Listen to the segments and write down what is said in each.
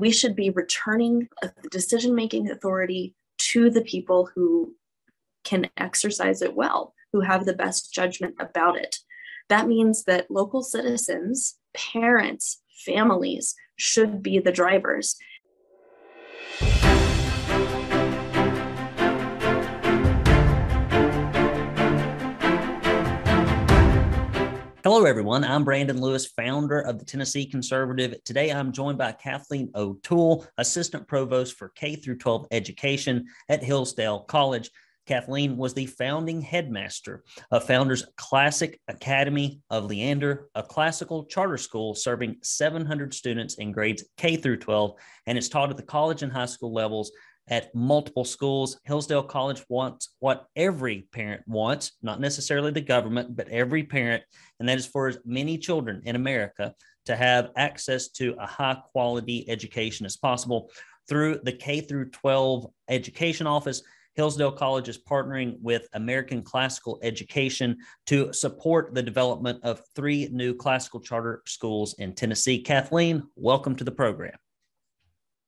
we should be returning decision making authority to the people who can exercise it well, who have the best judgment about it. That means that local citizens, parents, families should be the drivers. Hello, everyone. I'm Brandon Lewis, founder of the Tennessee Conservative. Today, I'm joined by Kathleen O'Toole, Assistant Provost for K through 12 Education at Hillsdale College. Kathleen was the founding headmaster of Founders Classical Academy of Leander, a classical charter school serving 700 students in grades K through 12, and is taught at the college and high school levels at multiple schools. Hillsdale College wants what every parent wants, not necessarily the government, but every parent, and that is for as many children in America to have access to a high quality education as possible through the K through 12 education office. Hillsdale College is partnering with American Classical Education to support the development of three new classical charter schools in Tennessee. Kathleen, welcome to the program.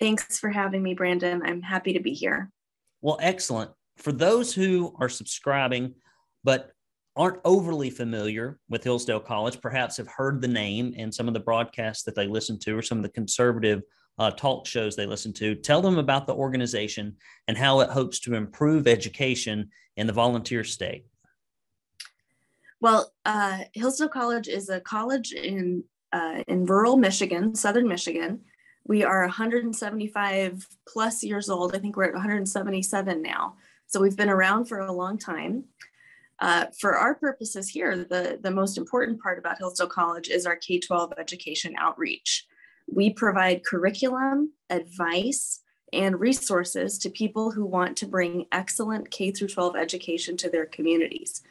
Thanks for having me, Brandon. I'm happy to be here. Well, excellent. For those who are subscribing but aren't overly familiar with Hillsdale College, perhaps have heard the name and some of the broadcasts that they listen to or some of the conservative uh, talk shows they listen to, tell them about the organization and how it hopes to improve education in the volunteer state. Well, uh, Hillsdale College is a college in uh, in rural Michigan, southern Michigan, we are 175 plus years old. I think we're at 177 now. So we've been around for a long time. Uh, for our purposes here, the, the most important part about Hillsdale College is our K 12 education outreach. We provide curriculum, advice, and resources to people who want to bring excellent K 12 education to their communities.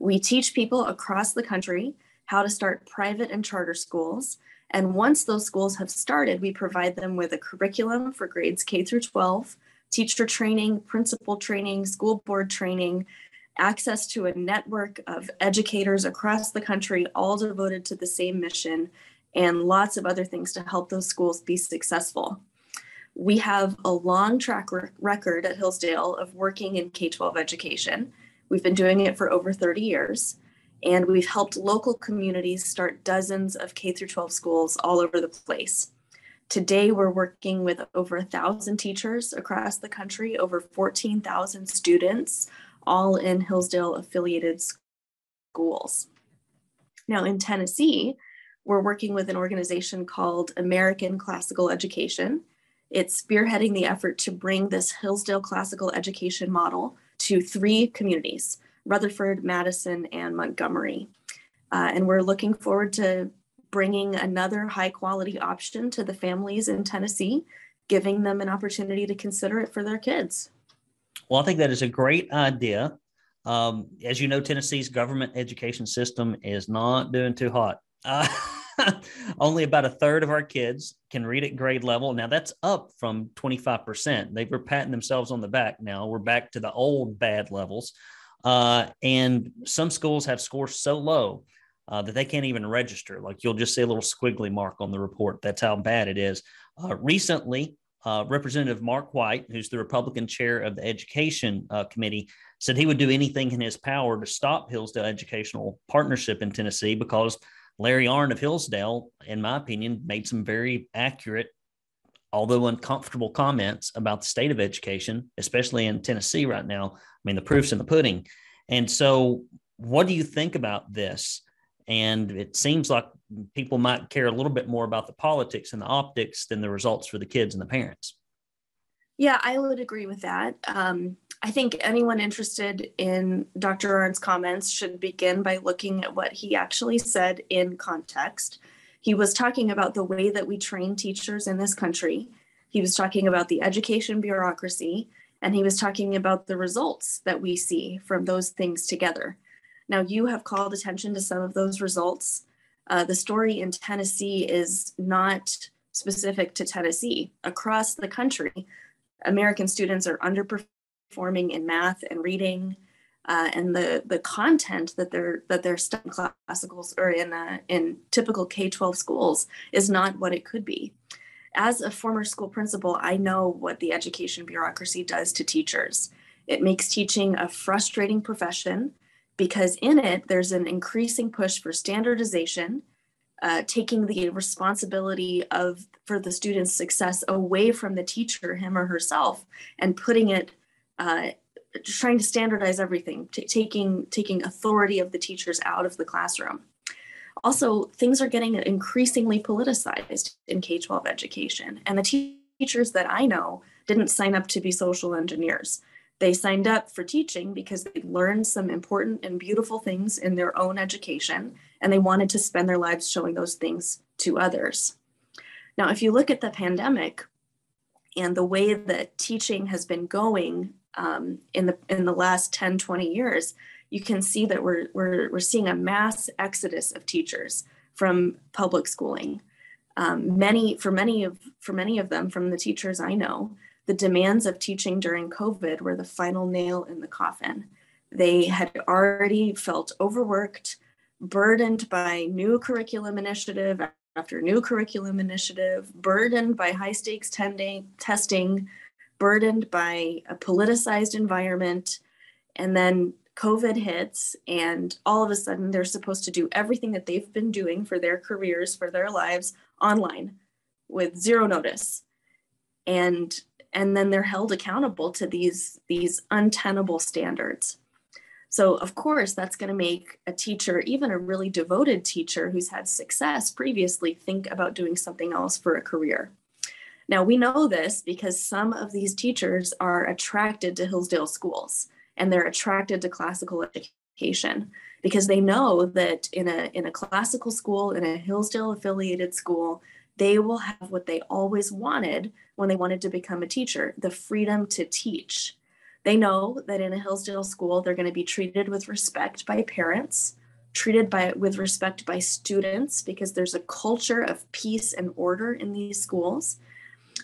We teach people across the country how to start private and charter schools and once those schools have started, we provide them with a curriculum for grades K through 12, teacher training, principal training, school board training, access to a network of educators across the country, all devoted to the same mission, and lots of other things to help those schools be successful. We have a long track record at Hillsdale of working in K 12 education. We've been doing it for over 30 years and we've helped local communities start dozens of K through 12 schools all over the place. Today, we're working with over a thousand teachers across the country, over 14,000 students, all in Hillsdale affiliated schools. Now, in Tennessee, we're working with an organization called American Classical Education. It's spearheading the effort to bring this Hillsdale classical education model to three communities Rutherford, Madison, and Montgomery. Uh, and we're looking forward to bringing another high quality option to the families in Tennessee, giving them an opportunity to consider it for their kids. Well, I think that is a great idea. Um, as you know, Tennessee's government education system is not doing too hot. Uh, only about a third of our kids can read at grade level. Now that's up from 25%. They were patting themselves on the back. Now we're back to the old bad levels. Uh, and some schools have scores so low uh, that they can't even register. Like you'll just see a little squiggly mark on the report. That's how bad it is. Uh, recently, uh, Representative Mark White, who's the Republican chair of the Education uh, Committee, said he would do anything in his power to stop Hillsdale Educational Partnership in Tennessee because Larry Arnn of Hillsdale, in my opinion, made some very accurate although uncomfortable comments about the state of education, especially in Tennessee right now. I mean, the proof's in the pudding. And so, what do you think about this? And it seems like people might care a little bit more about the politics and the optics than the results for the kids and the parents. Yeah, I would agree with that. Um, I think anyone interested in Dr. Arnn's comments should begin by looking at what he actually said in context. He was talking about the way that we train teachers in this country. He was talking about the education bureaucracy, and he was talking about the results that we see from those things together. Now, you have called attention to some of those results. Uh, the story in Tennessee is not specific to Tennessee. Across the country, American students are underperforming in math and reading, uh, and the the content that they're that they're studying classicals or in uh, in typical K twelve schools is not what it could be. as a former school principal, I know what the education bureaucracy does to teachers. It makes teaching a frustrating profession because in it, there's an increasing push for standardization, uh, taking the responsibility of for the student's success away from the teacher, him or herself, and putting it, uh, trying to standardize everything, t- taking taking authority of the teachers out of the classroom. Also, things are getting increasingly politicized in K 12 education. And the te- teachers that I know didn't sign up to be social engineers. They signed up for teaching because they learned some important and beautiful things in their own education, and they wanted to spend their lives showing those things to others. Now, if you look at the pandemic and the way that teaching has been going um, in the in the last 10, 20 years, you can see that we're, we're, we're seeing a mass exodus of teachers from public schooling. Um, many for many of for many of them from the teachers I know, the demands of teaching during COVID were the final nail in the coffin. They had already felt overworked, burdened by new curriculum initiative after new curriculum initiative, burdened by high stakes testing, burdened by a politicized environment, and then COVID hits, and all of a sudden they're supposed to do everything that they've been doing for their careers, for their lives online with zero notice. And and then they're held accountable to these these untenable standards. So of course that's going to make a teacher, even a really devoted teacher who's had success previously, think about doing something else for a career. Now we know this because some of these teachers are attracted to Hillsdale schools and they're attracted to classical education because they know that in a in a classical school in a Hillsdale affiliated school they will have what they always wanted when they wanted to become a teacher the freedom to teach. They know that in a Hillsdale school they're going to be treated with respect by parents treated by with respect by students because there's a culture of peace and order in these schools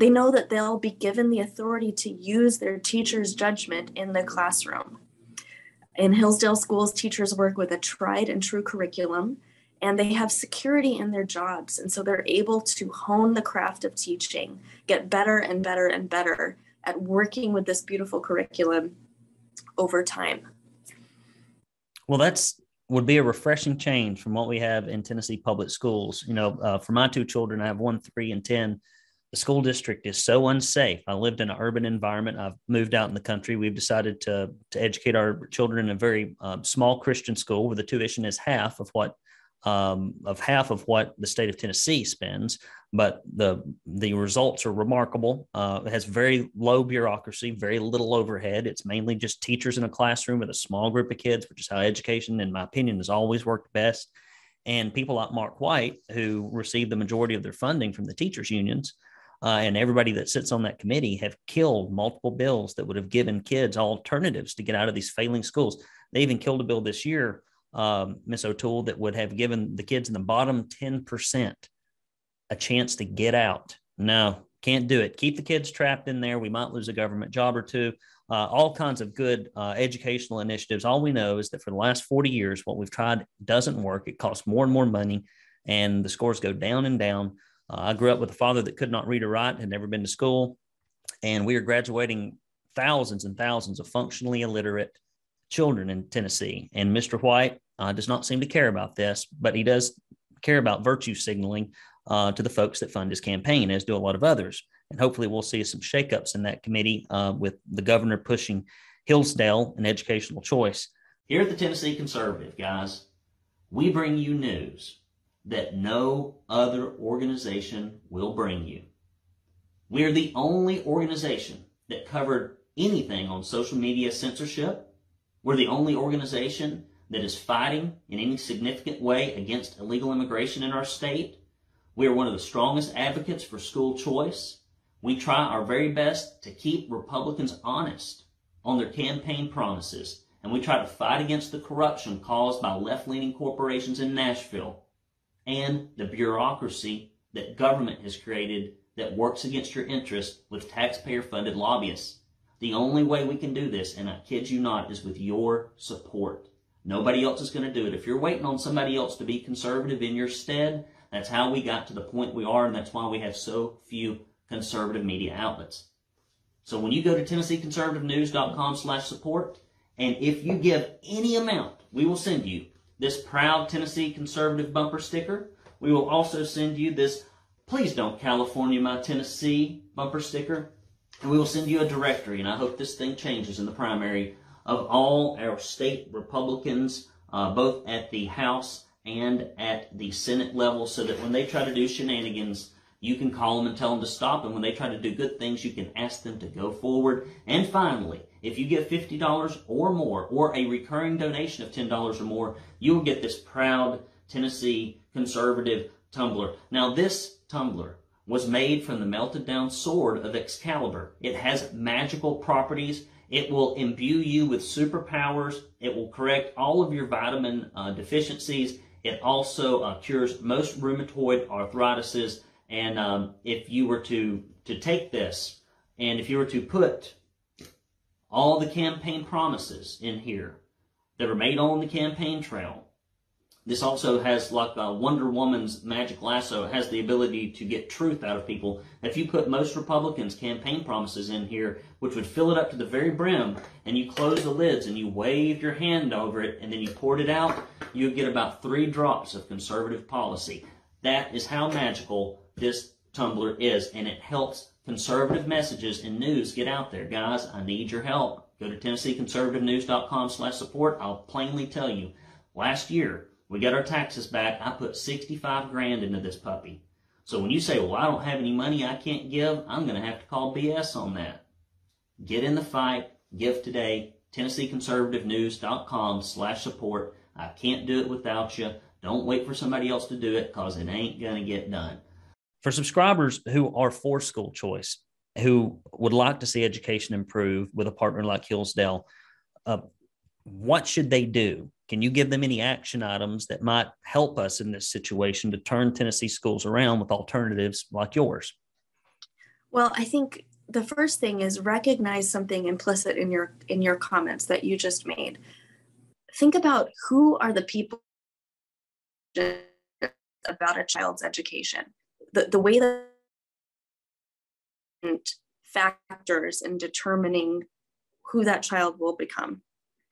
they know that they'll be given the authority to use their teacher's judgment in the classroom. In Hillsdale schools, teachers work with a tried and true curriculum and they have security in their jobs. And so they're able to hone the craft of teaching, get better and better and better at working with this beautiful curriculum over time. Well, that's would be a refreshing change from what we have in Tennessee public schools. You know, uh, for my two children, I have one, three, and 10 the school district is so unsafe. I lived in an urban environment. I've moved out in the country. We've decided to to educate our children in a very uh, small Christian school where the tuition is half of what um, of half of what the state of Tennessee spends. But the the results are remarkable. Uh, it has very low bureaucracy, very little overhead. It's mainly just teachers in a classroom with a small group of kids, which is how education, in my opinion, has always worked best. And people like Mark White, who receive the majority of their funding from the teachers unions, uh, and everybody that sits on that committee have killed multiple bills that would have given kids alternatives to get out of these failing schools. They even killed a bill this year, um. O'Toole, that would have given the kids in the bottom 10% a chance to get out. No, can't do it. Keep the kids trapped in there. We might lose a government job or two. Uh, all kinds of good uh, educational initiatives. All we know is that for the last 40 years, what we've tried doesn't work. It costs more and more money, and the scores go down and down. Uh, I grew up with a father that could not read or write, had never been to school, and we are graduating thousands and thousands of functionally illiterate children in Tennessee. And Mr. White uh, does not seem to care about this, but he does care about virtue signaling uh, to the folks that fund his campaign, as do a lot of others. And hopefully, we'll see some shakeups in that committee uh, with the governor pushing Hillsdale and educational choice. Here at the Tennessee Conservative, guys, we bring you news that no other organization will bring you. We are the only organization that covered anything on social media censorship. We're the only organization that is fighting in any significant way against illegal immigration in our state. We are one of the strongest advocates for school choice. We try our very best to keep Republicans honest on their campaign promises, and we try to fight against the corruption caused by left-leaning corporations in Nashville and the bureaucracy that government has created that works against your interest with taxpayer funded lobbyists. The only way we can do this, and I kid you not, is with your support. Nobody else is going to do it. If you're waiting on somebody else to be conservative in your stead, That's how we got to the point we are, and that's why we have so few conservative media outlets. So when you go to TennesseeConservativeNews.com slash support, and if you give any amount, we will send you this proud Tennessee conservative bumper sticker. We will also send you this Please Don't California My Tennessee bumper sticker. And we will send you a directory, and I hope this thing changes in the primary, of all our state Republicans, uh, both at the House and at the Senate level, so that when they try to do shenanigans, you can call them and tell them to stop. And when they try to do good things, you can ask them to go forward. And finally, if you give $50 or more, or a recurring donation of $10 or more, you will get this proud Tennessee conservative tumbler. Now, this tumbler was made from the melted down sword of Excalibur. It has magical properties. It will imbue you with superpowers. It will correct all of your vitamin uh, deficiencies. It also uh, cures most rheumatoid arthritises. And um, if you were to, to take this and if you were to put all the campaign promises in here that are made on the campaign trail, this also has like a Wonder Woman's magic lasso. It has the ability to get truth out of people. If you put most Republicans' campaign promises in here, which would fill it up to the very brim, and you close the lids and you wave your hand over it, and then you poured it out, you get about three drops of conservative policy. That is how magical this tumbler is, and it helps conservative messages and news get out there. Guys, I need your help. Go to TennesseeConservativeNews.com slash support. I'll plainly tell you, last year, we got our taxes back. I put 65 grand into this puppy. So when you say, well, I don't have any money I can't give, I'm going to have to call BS on that. Get in the fight. Give today. TennesseeConservativeNews.com slash support. I can't do it without you. Don't wait for somebody else to do it because it ain't going to get done. For subscribers who are for school choice, who would like to see education improve with a partner like Hillsdale, uh, what should they do? Can you give them any action items that might help us in this situation to turn Tennessee schools around with alternatives like yours? Well, I think the first thing is recognize something implicit in your in your comments that you just made. Think about who are the people about a child's education. The, the way that factors in determining who that child will become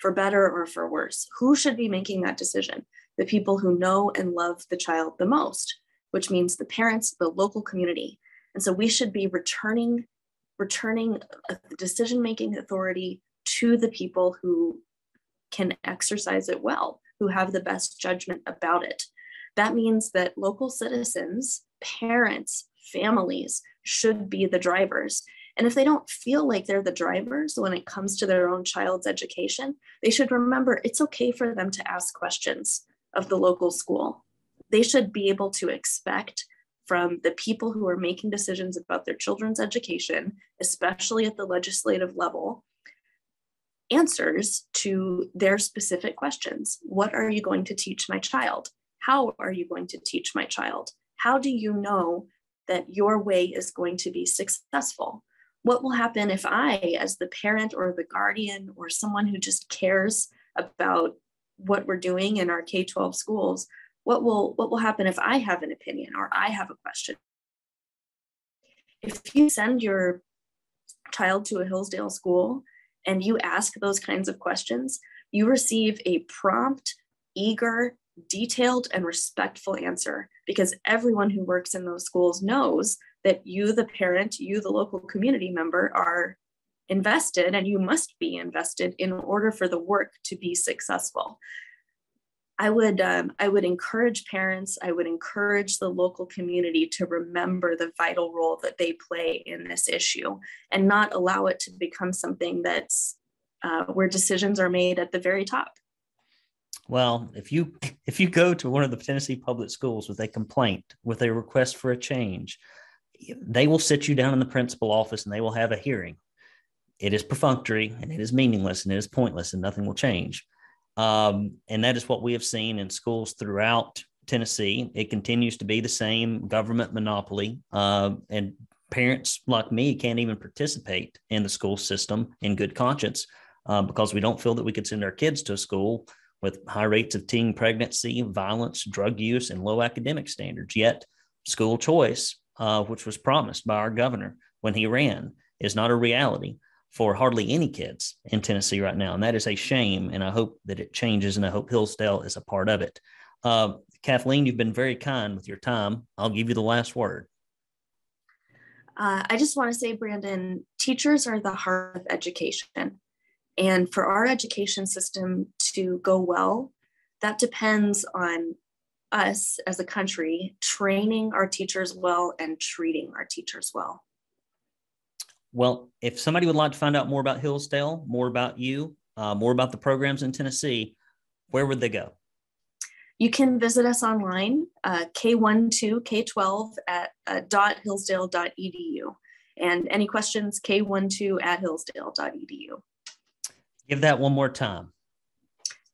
for better or for worse who should be making that decision? The people who know and love the child the most which means the parents the local community. And so we should be returning returning a decision making authority to the people who can exercise it well who have the best judgment about it that means that local citizens parents, families should be the drivers. And if they don't feel like they're the drivers when it comes to their own child's education, they should remember it's okay for them to ask questions of the local school. They should be able to expect from the people who are making decisions about their children's education, especially at the legislative level, answers to their specific questions. What are you going to teach my child? How are you going to teach my child? how do you know that your way is going to be successful? What will happen if I, as the parent or the guardian or someone who just cares about what we're doing in our K 12 schools, what will, what will happen if I have an opinion or I have a question? If you send your child to a Hillsdale school and you ask those kinds of questions, you receive a prompt, eager, detailed and respectful answer because everyone who works in those schools knows that you, the parent, you, the local community member, are invested and you must be invested in order for the work to be successful. I would um, I would encourage parents, I would encourage the local community to remember the vital role that they play in this issue and not allow it to become something that's uh, where decisions are made at the very top. Well, if you if you go to one of the Tennessee public schools with a complaint, with a request for a change, they will sit you down in the principal office and they will have a hearing. It is perfunctory and it is meaningless and it is pointless and nothing will change. Um, and that is what we have seen in schools throughout Tennessee. It continues to be the same government monopoly, uh, and parents like me can't even participate in the school system in good conscience uh, because we don't feel that we could send our kids to a school with high rates of teen pregnancy, violence, drug use, and low academic standards. Yet, school choice, uh, which was promised by our governor when he ran, is not a reality for hardly any kids in Tennessee right now. And that is a shame. And I hope that it changes. And I hope Hillsdale is a part of it. Uh, Kathleen, you've been very kind with your time. I'll give you the last word. Uh, I just want to say, Brandon, teachers are the heart of education. And for our education system to go well, that depends on us as a country training our teachers well and treating our teachers well. Well, if somebody would like to find out more about Hillsdale, more about you, uh, more about the programs in Tennessee, where would they go? You can visit us online, uh, K12, K12 at uh, hillsdale.edu. And any questions, K12 at hillsdale.edu. Give that one more time.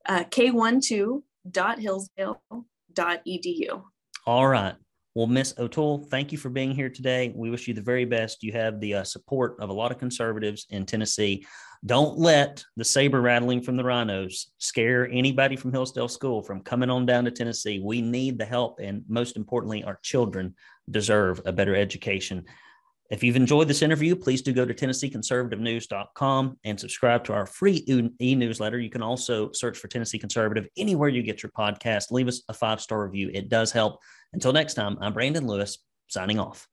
Uh, K12 dot hillsdale.edu. All right. Well, Miss O'Toole, thank you for being here today. We wish you the very best. You have the uh, support of a lot of conservatives in Tennessee. Don't let the saber rattling from the RINOs scare anybody from Hillsdale School from coming on down to Tennessee. We need the help, and most importantly, our children deserve a better education. If you've enjoyed this interview, please do go to TennesseeConservativeNews.com and subscribe to our free e newsletter. You can also search for Tennessee Conservative anywhere you get your podcast. Leave us a five star review, it does help. Until next time, I'm Brandon Lewis signing off.